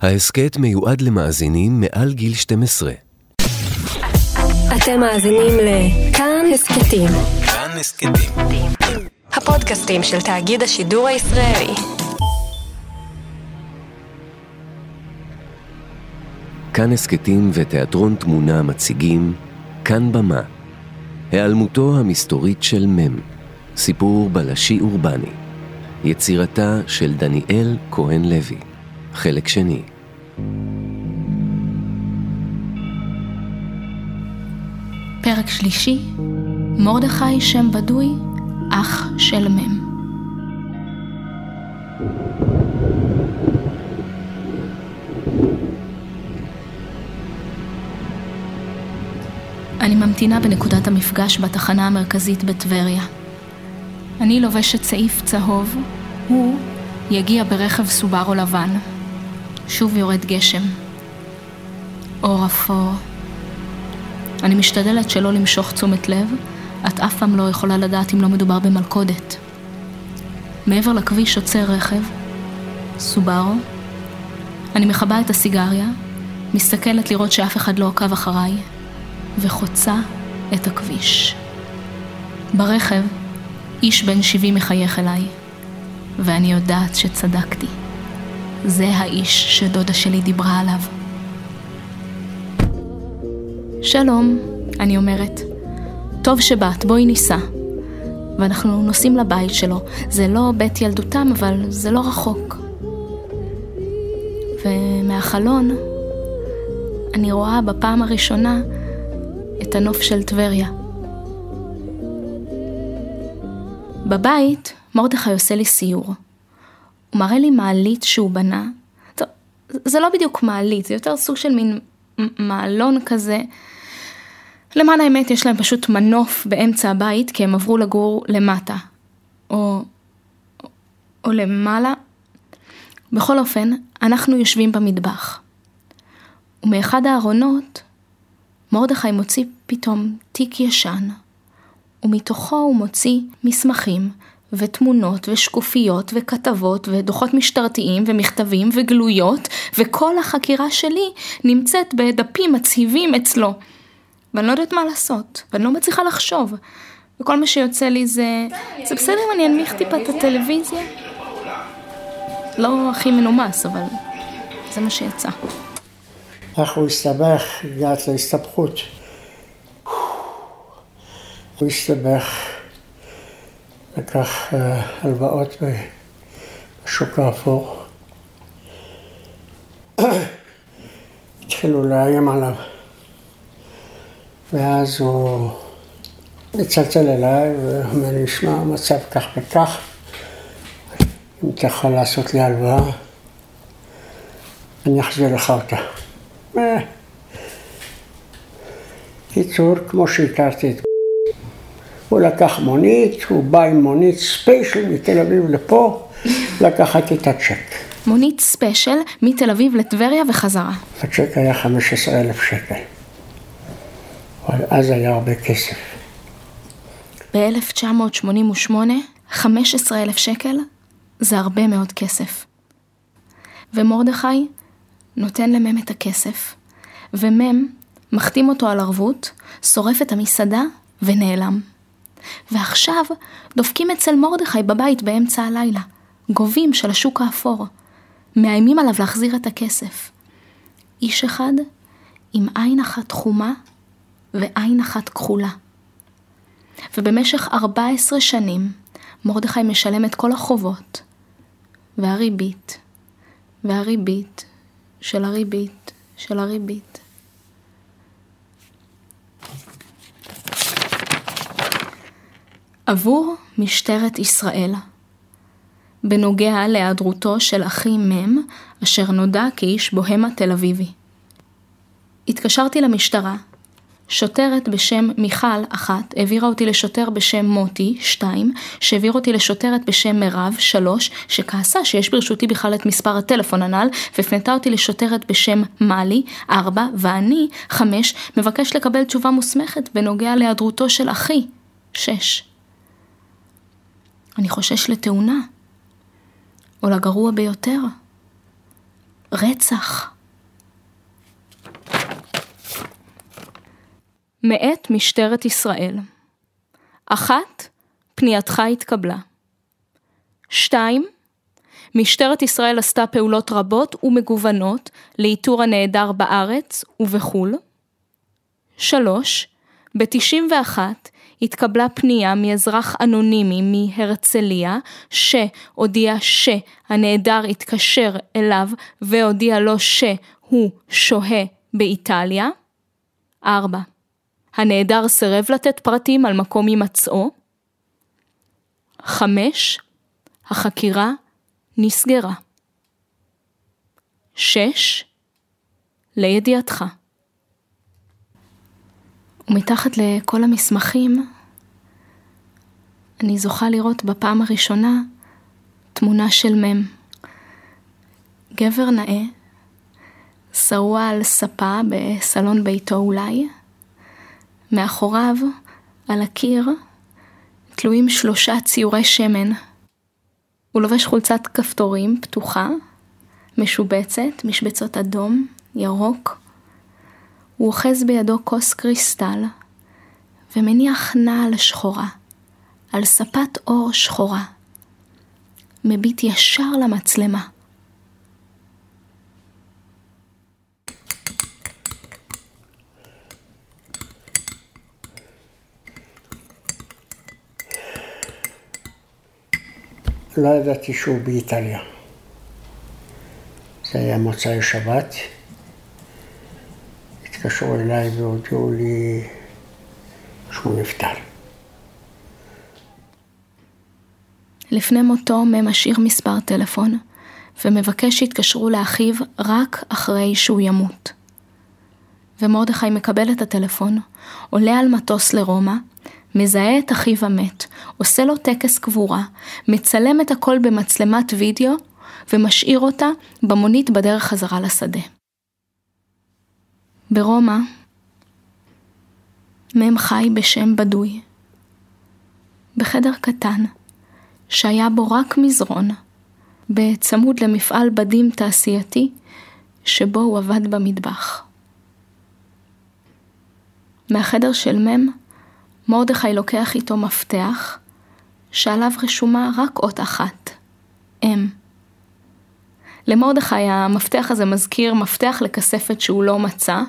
ההסכת מיועד למאזינים מעל גיל 12. אתם מאזינים לכאן הסכתים. כאן הסכתים. הפודקאסטים של תאגיד השידור הישראלי. כאן הסכתים ותיאטרון תמונה מציגים כאן במה. היעלמותו המסתורית של מ', סיפור בלשי אורבני. יצירתה של דניאל כהן לוי. חלק שני. פרק שלישי, מרדכי שם בדוי, אח של מ'. אני ממתינה בנקודת המפגש בתחנה המרכזית בטבריה. אני לובשת צעיף צהוב, הוא יגיע ברכב סובארו לבן. שוב יורד גשם. אור אפור. אני משתדלת שלא למשוך תשומת לב, את אף פעם לא יכולה לדעת אם לא מדובר במלכודת. מעבר לכביש עוצר רכב, סובארו. אני מכבה את הסיגריה, מסתכלת לראות שאף אחד לא עוקב אחריי, וחוצה את הכביש. ברכב, איש בן 70 מחייך אליי, ואני יודעת שצדקתי. זה האיש שדודה שלי דיברה עליו. שלום, אני אומרת. טוב שבאת, בואי ניסע. ואנחנו נוסעים לבית שלו. זה לא בית ילדותם, אבל זה לא רחוק. ומהחלון אני רואה בפעם הראשונה את הנוף של טבריה. בבית מרדכי עושה לי סיור. הוא מראה לי מעלית שהוא בנה. טוב, זה לא בדיוק מעלית, זה יותר סוג של מין מעלון כזה. למען האמת יש להם פשוט מנוף באמצע הבית כי הם עברו לגור למטה. או, או למעלה. בכל אופן, אנחנו יושבים במטבח. ומאחד הארונות, מרדכי מוציא פתאום תיק ישן, ומתוכו הוא מוציא מסמכים ותמונות ושקופיות וכתבות ודוחות משטרתיים ומכתבים וגלויות וכל החקירה שלי נמצאת בדפים מצהיבים אצלו. ואני לא יודעת מה לעשות, ואני לא מצליחה לחשוב. וכל מה שיוצא לי זה, זה בסדר אם אני אנמיך טיפה את הטלוויזיה? לא הכי מנומס, אבל זה מה שיצא. איך הוא הסתבך, הגעת להסתבכות. הוא הסתבך, לקח אה, הלוואות בשוק האפור. התחילו לאיים עליו. ואז הוא מצלצל אליי ואומר לי, שמע, המצב כך וכך, אם אתה יכול לעשות לי הלוואה, אני אחזיר לך אותה. אה. קיצור, כמו שהכרתי את... הוא לקח מונית, הוא בא עם מונית ספיישל מתל אביב לפה, לקחת את הצ'ק. מונית ספיישל מתל אביב לטבריה וחזרה. הצ'ק היה 15 אלף שקל. אבל אז היה הרבה כסף. ב-1988, 15 אלף שקל זה הרבה מאוד כסף. ומרדכי נותן למם את הכסף, ומם מחתים אותו על ערבות, שורף את המסעדה ונעלם. ועכשיו דופקים אצל מרדכי בבית באמצע הלילה, גובים של השוק האפור, מאיימים עליו להחזיר את הכסף. איש אחד עם עין אחת חומה ועין אחת כחולה. ובמשך 14 שנים מרדכי משלם את כל החובות, והריבית, והריבית של הריבית של הריבית. עבור משטרת ישראל, בנוגע להיעדרותו של אחי מ', אשר נודע כאיש בוהמה תל אביבי. התקשרתי למשטרה שוטרת בשם מיכל אחת העבירה אותי לשוטר בשם מוטי שתיים שהעביר אותי לשוטרת בשם מירב שלוש שכעסה שיש ברשותי בכלל את מספר הטלפון הנ"ל והפנתה אותי לשוטרת בשם מלי ארבע ואני חמש מבקש לקבל תשובה מוסמכת בנוגע להיעדרותו של אחי שש. אני חושש לתאונה או לגרוע ביותר רצח. מאת משטרת ישראל אחת, פנייתך התקבלה. שתיים, משטרת ישראל עשתה פעולות רבות ומגוונות לאיתור הנעדר בארץ ובחו"ל. שלוש, ב-91 התקבלה פנייה מאזרח אנונימי מהרצליה, שהודיע שהנעדר התקשר אליו והודיע לו שהוא שוהה באיטליה. 4. הנעדר סירב לתת פרטים על מקום הימצאו. 5. החקירה נסגרה. 6. לידיעתך. ומתחת לכל המסמכים, אני זוכה לראות בפעם הראשונה תמונה של מ'. גבר נאה, שרוע על ספה בסלון ביתו אולי, מאחוריו, על הקיר, תלויים שלושה ציורי שמן. הוא לובש חולצת כפתורים פתוחה, משובצת, משבצות אדום, ירוק, הוא אוחז בידו כוס קריסטל, ומניח נעל שחורה, על ספת אור שחורה. מביט ישר למצלמה. לא ידעתי שהוא באיטליה. זה היה מוצאי שבת. התקשרו אליי והודיעו לי שהוא נפטר. לפני מותו מ' משאיר מספר טלפון, ומבקש שיתקשרו לאחיו רק אחרי שהוא ימות. ומרדכי מקבל את הטלפון, עולה על מטוס לרומא, מזהה את אחיו המת, עושה לו טקס קבורה, מצלם את הכל במצלמת וידאו, ומשאיר אותה במונית בדרך חזרה לשדה. ברומא, מ' חי בשם בדוי, בחדר קטן, שהיה בו רק מזרון, בצמוד למפעל בדים תעשייתי, שבו הוא עבד במטבח. מהחדר של מ', מרדכי לוקח איתו מפתח, שעליו רשומה רק אות אחת, אם. למרדכי המפתח הזה מזכיר מפתח לכספת שהוא לא מצא,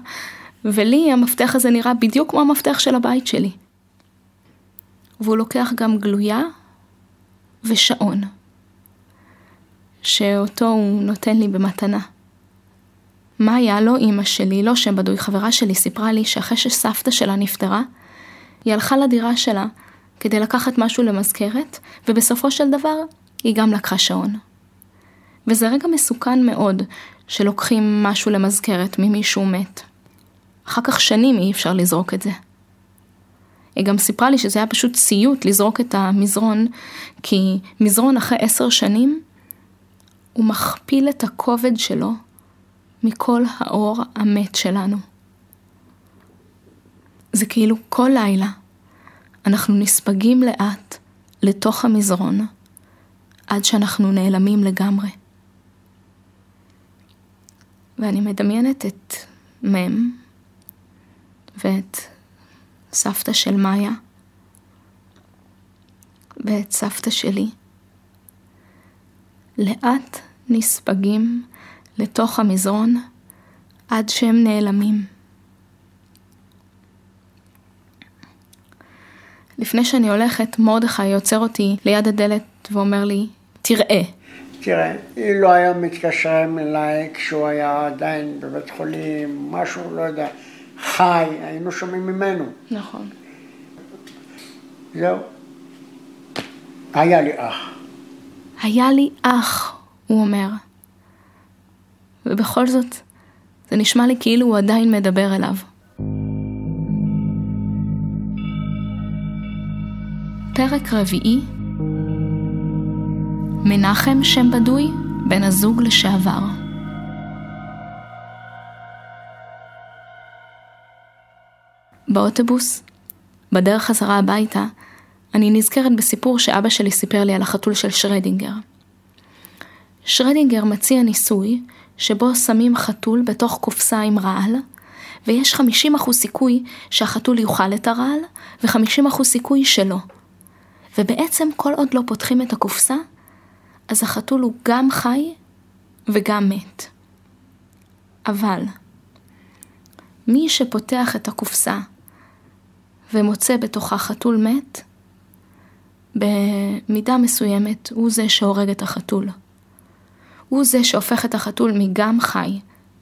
ולי המפתח הזה נראה בדיוק כמו המפתח של הבית שלי. והוא לוקח גם גלויה ושעון, שאותו הוא נותן לי במתנה. מאיה, לא אימא שלי, לא שם בדוי, חברה שלי, סיפרה לי שאחרי שסבתא שלה נפטרה, היא הלכה לדירה שלה כדי לקחת משהו למזכרת, ובסופו של דבר היא גם לקחה שעון. וזה רגע מסוכן מאוד שלוקחים משהו למזכרת ממישהו מת. אחר כך שנים אי אפשר לזרוק את זה. היא גם סיפרה לי שזה היה פשוט סיוט לזרוק את המזרון, כי מזרון אחרי עשר שנים, הוא מכפיל את הכובד שלו מכל האור המת שלנו. זה כאילו כל לילה אנחנו נספגים לאט לתוך המזרון עד שאנחנו נעלמים לגמרי. ואני מדמיינת את מ' ואת סבתא של מאיה ואת סבתא שלי. לאט נספגים לתוך המזרון עד שהם נעלמים. לפני שאני הולכת, מרדכי עוצר אותי ליד הדלת ואומר לי, תראה. תראה, היא לא היה מתקשרים אליי כשהוא היה עדיין בבית חולים, משהו, לא יודע, חי, היינו שומעים ממנו. נכון. זהו. היה לי אח. היה לי אח, הוא אומר. ובכל זאת, זה נשמע לי כאילו הוא עדיין מדבר אליו. פרק רביעי מנחם שם בדוי, בן הזוג לשעבר. באוטובוס, בדרך חזרה הביתה, אני נזכרת בסיפור שאבא שלי סיפר לי על החתול של שרדינגר. שרדינגר מציע ניסוי שבו שמים חתול בתוך קופסה עם רעל, ויש 50% סיכוי שהחתול יאכל את הרעל, ו-50% סיכוי שלא. ובעצם כל עוד לא פותחים את הקופסה, אז החתול הוא גם חי וגם מת. אבל מי שפותח את הקופסה ומוצא בתוכה חתול מת, במידה מסוימת הוא זה שהורג את החתול. הוא זה שהופך את החתול מגם חי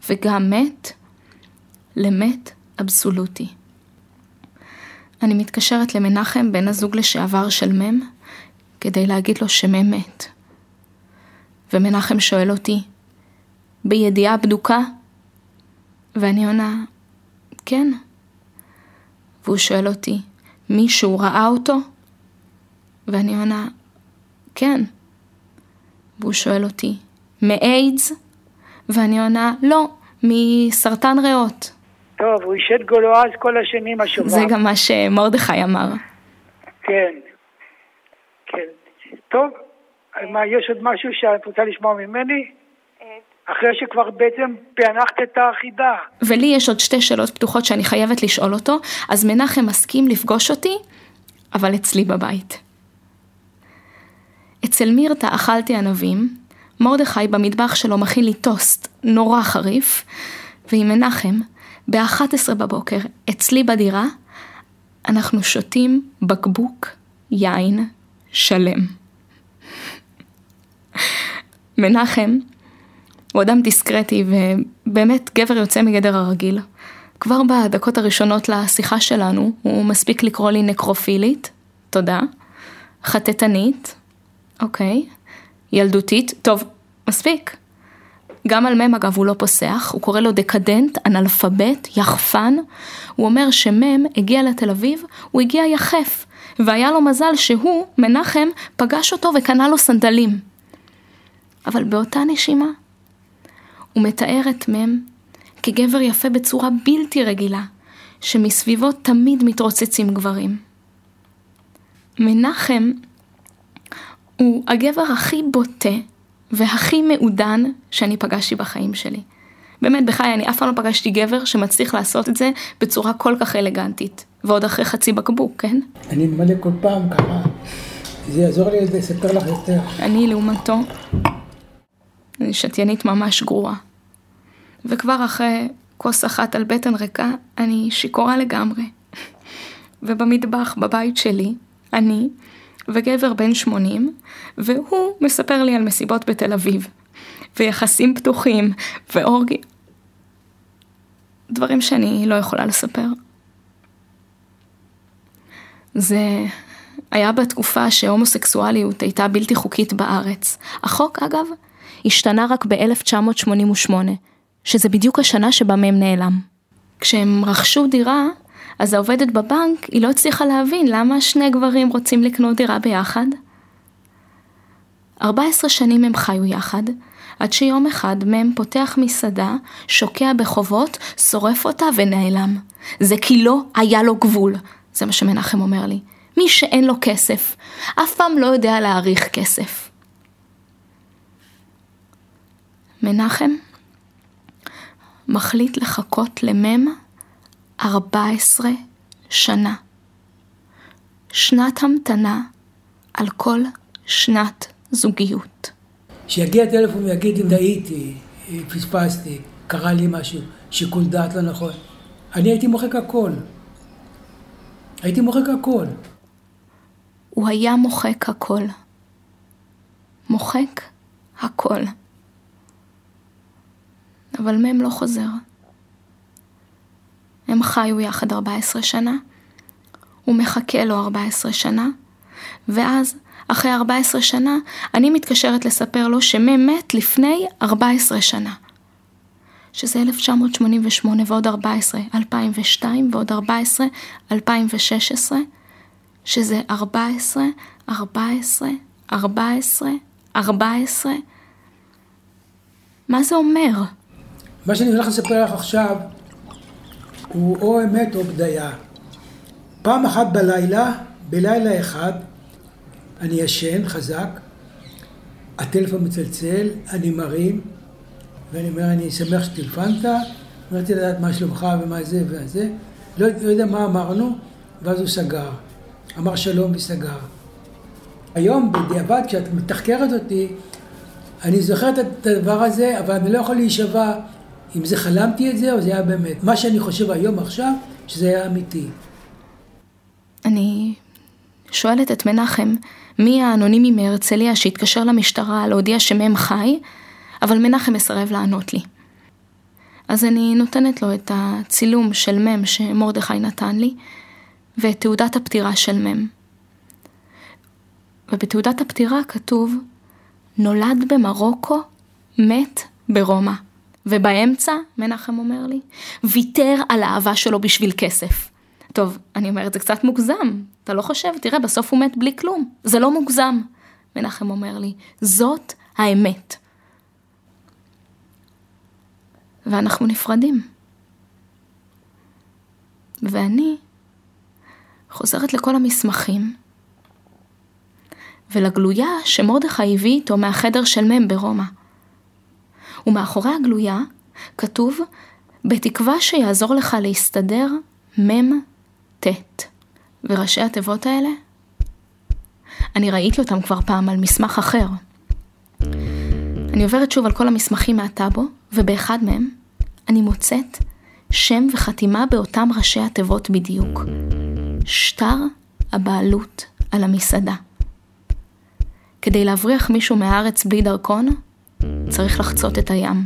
וגם מת למת אבסולוטי. אני מתקשרת למנחם, בן הזוג לשעבר של מם, כדי להגיד לו שמם מת. ומנחם שואל אותי, בידיעה בדוקה? ואני עונה, כן. והוא שואל אותי, מישהו ראה אותו? ואני עונה, כן. והוא שואל אותי, מאיידס? ואני עונה, לא, מסרטן ריאות. טוב, הוא אישד גולו אז כל השנים השובב. זה גם מה שמרדכי אמר. כן, כן. טוב, מה, יש עוד משהו שאת רוצה לשמוע ממני? אחרי שכבר בעצם פענחת את החידה. ולי יש עוד שתי שאלות פתוחות שאני חייבת לשאול אותו, אז מנחם מסכים לפגוש אותי, אבל אצלי בבית. אצל מירתה אכלתי ענבים, מרדכי במטבח שלו מכין לי טוסט נורא חריף, ועם מנחם, ב-11 בבוקר, אצלי בדירה, אנחנו שותים בקבוק יין שלם. מנחם הוא אדם דיסקרטי ובאמת גבר יוצא מגדר הרגיל. כבר בדקות הראשונות לשיחה שלנו הוא מספיק לקרוא לי נקרופילית, תודה, חטטנית, אוקיי, ילדותית, טוב, מספיק. גם על מם אגב הוא לא פוסח, הוא קורא לו דקדנט, אנאלפבית, יחפן. הוא אומר שמם הגיע לתל אביב, הוא הגיע יחף, והיה לו מזל שהוא, מנחם, פגש אותו וקנה לו סנדלים. אבל באותה נשימה, הוא מתאר את מם כגבר יפה בצורה בלתי רגילה, שמסביבו תמיד מתרוצצים גברים. מנחם הוא הגבר הכי בוטה והכי מעודן שאני פגשתי בחיים שלי. באמת, בחיי, אני אף פעם לא פגשתי גבר שמצליח לעשות את זה בצורה כל כך אלגנטית. ועוד אחרי חצי בקבוק, כן? אני ממלא כל פעם ככה, זה יעזור לי לספר לך יותר. אני, לעומתו, אני שתיינית ממש גרועה. וכבר אחרי כוס אחת על בטן ריקה, אני שיכורה לגמרי. ובמטבח בבית שלי, אני וגבר בן 80, והוא מספר לי על מסיבות בתל אביב, ויחסים פתוחים, ואורגי... דברים שאני לא יכולה לספר. זה היה בתקופה שהומוסקסואליות הייתה בלתי חוקית בארץ. החוק, אגב, השתנה רק ב-1988, שזה בדיוק השנה שבה מהם נעלם. כשהם רכשו דירה, אז העובדת בבנק, היא לא הצליחה להבין למה שני גברים רוצים לקנות דירה ביחד. 14 שנים הם חיו יחד, עד שיום אחד מ' פותח מסעדה, שוקע בחובות, שורף אותה ונעלם. זה כי לא היה לו גבול, זה מה שמנחם אומר לי. מי שאין לו כסף, אף פעם לא יודע להעריך כסף. מנחם מחליט לחכות למם 14 שנה. שנת המתנה על כל שנת זוגיות. שיגיע טלפון ויגיד אם טעיתי, פספסתי, קרה לי משהו, שיקול דעת לא נכון. אני הייתי מוחק הכל. הייתי מוחק הכל. הוא היה מוחק הכל. מוחק הכל. אבל מם לא חוזר. הם חיו יחד 14 שנה, הוא מחכה לו 14 שנה, ואז, אחרי 14 שנה, אני מתקשרת לספר לו שמם מת לפני 14 שנה. שזה 1988 ועוד 14, 2002 ועוד 14, 2016, שזה 14, 14, 14, 14. מה זה אומר? מה שאני הולך לספר לך עכשיו הוא או אמת או בדיה. פעם אחת בלילה, בלילה אחד, אני ישן חזק, הטלפון מצלצל, אני מרים, ואני אומר, אני שמח שטלפנת, רציתי לדעת מה שלומך ומה זה וזה. לא, לא יודע מה אמרנו, ואז הוא סגר. אמר שלום וסגר. היום, בדיעבד, כשאת מתחקרת אותי, אני זוכר את הדבר הזה, אבל אני לא יכול להישבע אם זה חלמתי את זה או זה היה באמת. מה שאני חושב היום עכשיו, שזה היה אמיתי. אני שואלת את מנחם, מי האנונימי מהרצליה שהתקשר למשטרה להודיע שמם חי, אבל מנחם מסרב לענות לי. אז אני נותנת לו את הצילום של מם שמרדכי נתן לי, ואת תעודת הפטירה של מם. ובתעודת הפטירה כתוב, נולד במרוקו, מת ברומא. ובאמצע, מנחם אומר לי, ויתר על האהבה שלו בשביל כסף. טוב, אני אומרת, זה קצת מוגזם, אתה לא חושב? תראה, בסוף הוא מת בלי כלום. זה לא מוגזם. מנחם אומר לי, זאת האמת. ואנחנו נפרדים. ואני חוזרת לכל המסמכים, ולגלויה שמרדכי הביא איתו מהחדר של מ' ברומא. ומאחורי הגלויה כתוב, בתקווה שיעזור לך להסתדר מ' ט'. וראשי התיבות האלה? אני ראיתי אותם כבר פעם על מסמך אחר. אני עוברת שוב על כל המסמכים מהטאבו, ובאחד מהם אני מוצאת שם וחתימה באותם ראשי התיבות בדיוק. שטר הבעלות על המסעדה. כדי להבריח מישהו מהארץ בלי דרכון, צריך לחצות את הים.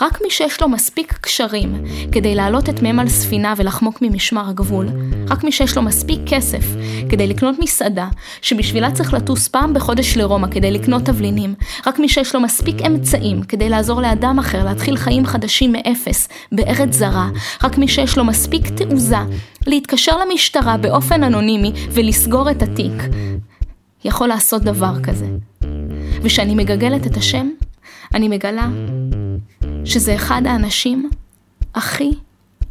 רק מי שיש לו מספיק קשרים כדי להעלות את מם על ספינה ולחמוק ממשמר הגבול, רק מי שיש לו מספיק כסף כדי לקנות מסעדה, שבשבילה צריך לטוס פעם בחודש לרומא כדי לקנות תבלינים, רק מי שיש לו מספיק אמצעים כדי לעזור לאדם אחר להתחיל חיים חדשים מאפס, בארץ זרה, רק מי שיש לו מספיק תעוזה להתקשר למשטרה באופן אנונימי ולסגור את התיק, יכול לעשות דבר כזה. וכשאני מגגלת את השם, אני מגלה שזה אחד האנשים הכי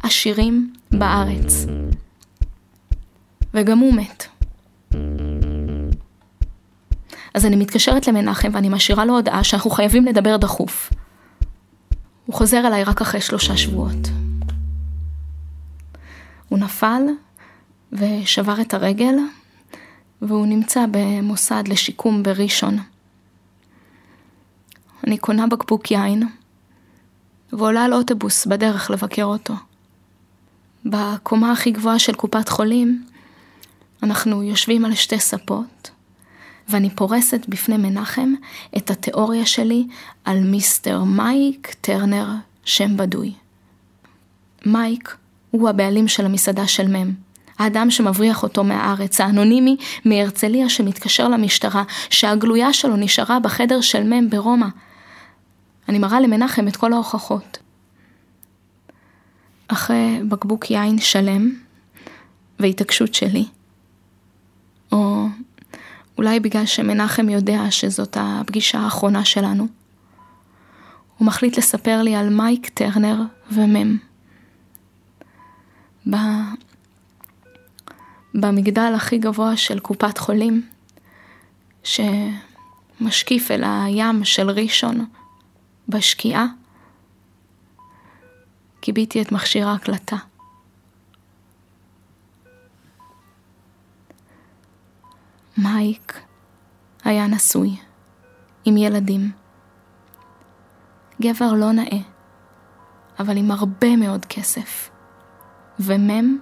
עשירים בארץ. וגם הוא מת. אז אני מתקשרת למנחם ואני משאירה לו הודעה שאנחנו חייבים לדבר דחוף. הוא חוזר אליי רק אחרי שלושה שבועות. הוא נפל ושבר את הרגל, והוא נמצא במוסד לשיקום בראשון. אני קונה בקבוק יין, ועולה על אוטובוס בדרך לבקר אותו. בקומה הכי גבוהה של קופת חולים, אנחנו יושבים על שתי ספות, ואני פורסת בפני מנחם את התיאוריה שלי על מיסטר מייק טרנר, שם בדוי. מייק הוא הבעלים של המסעדה של מם. האדם שמבריח אותו מהארץ, האנונימי מהרצליה שמתקשר למשטרה, שהגלויה שלו נשארה בחדר של מם ברומא. אני מראה למנחם את כל ההוכחות. אחרי בקבוק יין שלם והתעקשות שלי, או אולי בגלל שמנחם יודע שזאת הפגישה האחרונה שלנו, הוא מחליט לספר לי על מייק טרנר ומם. ב... במגדל הכי גבוה של קופת חולים, שמשקיף אל הים של ראשון, בשקיעה, קיביתי את מכשיר ההקלטה. מייק היה נשוי, עם ילדים. גבר לא נאה, אבל עם הרבה מאוד כסף. ומם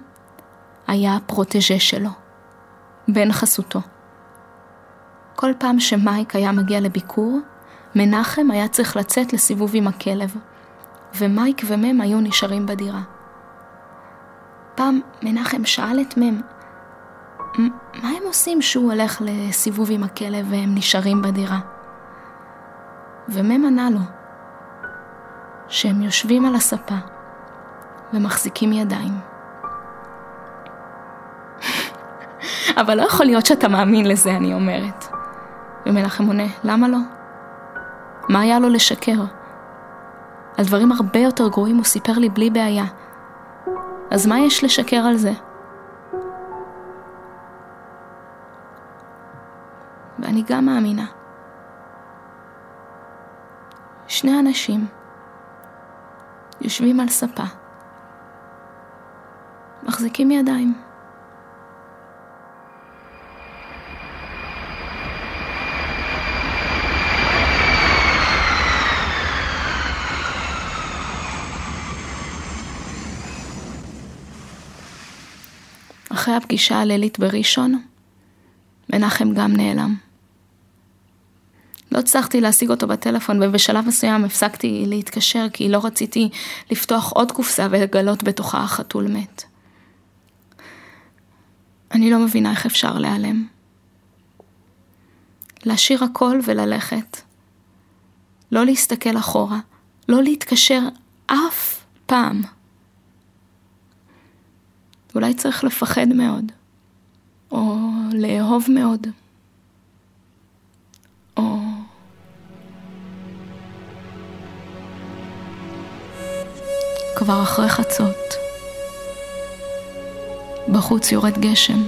היה הפרוטג'ה שלו, בן חסותו. כל פעם שמייק היה מגיע לביקור, מנחם היה צריך לצאת לסיבוב עם הכלב, ומייק ומם היו נשארים בדירה. פעם מנחם שאל את מם, מה הם עושים שהוא הולך לסיבוב עם הכלב והם נשארים בדירה? ומם ענה לו, שהם יושבים על הספה ומחזיקים ידיים. אבל לא יכול להיות שאתה מאמין לזה, אני אומרת. ומנחם עונה, למה לא? מה היה לו לשקר? על דברים הרבה יותר גרועים הוא סיפר לי בלי בעיה. אז מה יש לשקר על זה? ואני גם מאמינה שני אנשים יושבים על ספה, מחזיקים ידיים. אחרי הפגישה הלילית בראשון, מנחם גם נעלם. לא הצלחתי להשיג אותו בטלפון, ובשלב מסוים הפסקתי להתקשר, כי לא רציתי לפתוח עוד קופסה ולגלות בתוכה החתול מת. אני לא מבינה איך אפשר להיעלם. להשאיר הכל וללכת. לא להסתכל אחורה, לא להתקשר אף פעם. אולי צריך לפחד מאוד, או לאהוב מאוד, או... כבר אחרי חצות, בחוץ יורד גשם.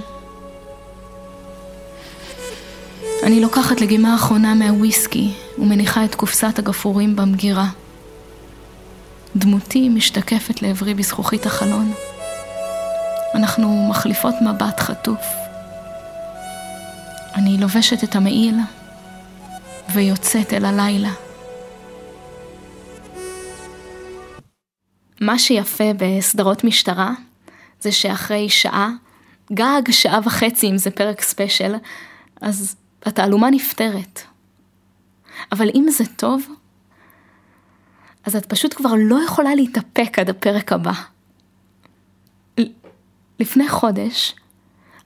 אני לוקחת לגימה האחרונה מהוויסקי ומניחה את קופסת הגפרורים במגירה. דמותי משתקפת לעברי בזכוכית החלון. אנחנו מחליפות מבט חטוף. אני לובשת את המעיל ויוצאת אל הלילה. מה שיפה בסדרות משטרה זה שאחרי שעה, גג שעה וחצי אם זה פרק ספיישל, אז התעלומה נפתרת. אבל אם זה טוב, אז את פשוט כבר לא יכולה להתאפק עד הפרק הבא. לפני חודש,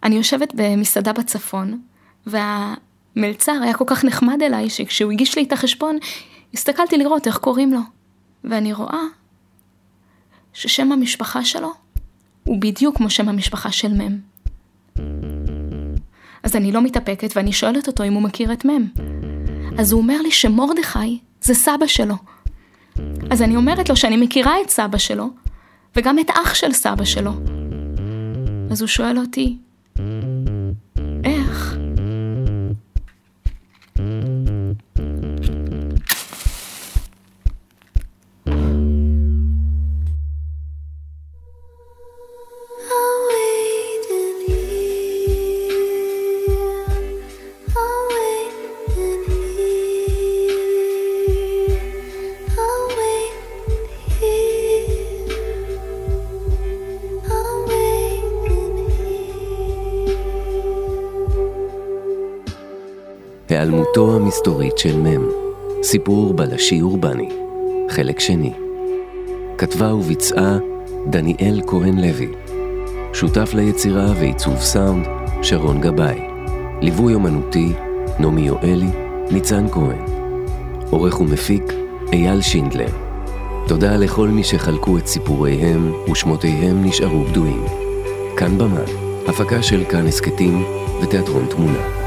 אני יושבת במסעדה בצפון, והמלצר היה כל כך נחמד אליי, שכשהוא הגיש לי את החשבון, הסתכלתי לראות איך קוראים לו. ואני רואה ששם המשפחה שלו הוא בדיוק כמו שם המשפחה של מם. אז אני לא מתאפקת ואני שואלת אותו אם הוא מכיר את מם. אז הוא אומר לי שמורדכי זה סבא שלו. אז אני אומרת לו שאני מכירה את סבא שלו, וגם את אח של סבא שלו. אז הוא שואל היעלמותו המסתורית של מ', סיפור בלשי אורבני, חלק שני. כתבה וביצעה דניאל כהן לוי. שותף ליצירה ועיצוב סאונד, שרון גבאי. ליווי אומנותי, נעמי יואלי, ניצן כהן. עורך ומפיק, אייל שינדלר. תודה לכל מי שחלקו את סיפוריהם ושמותיהם נשארו בדויים. כאן במה, הפקה של כאן הסכתים ותיאטרון תמונה.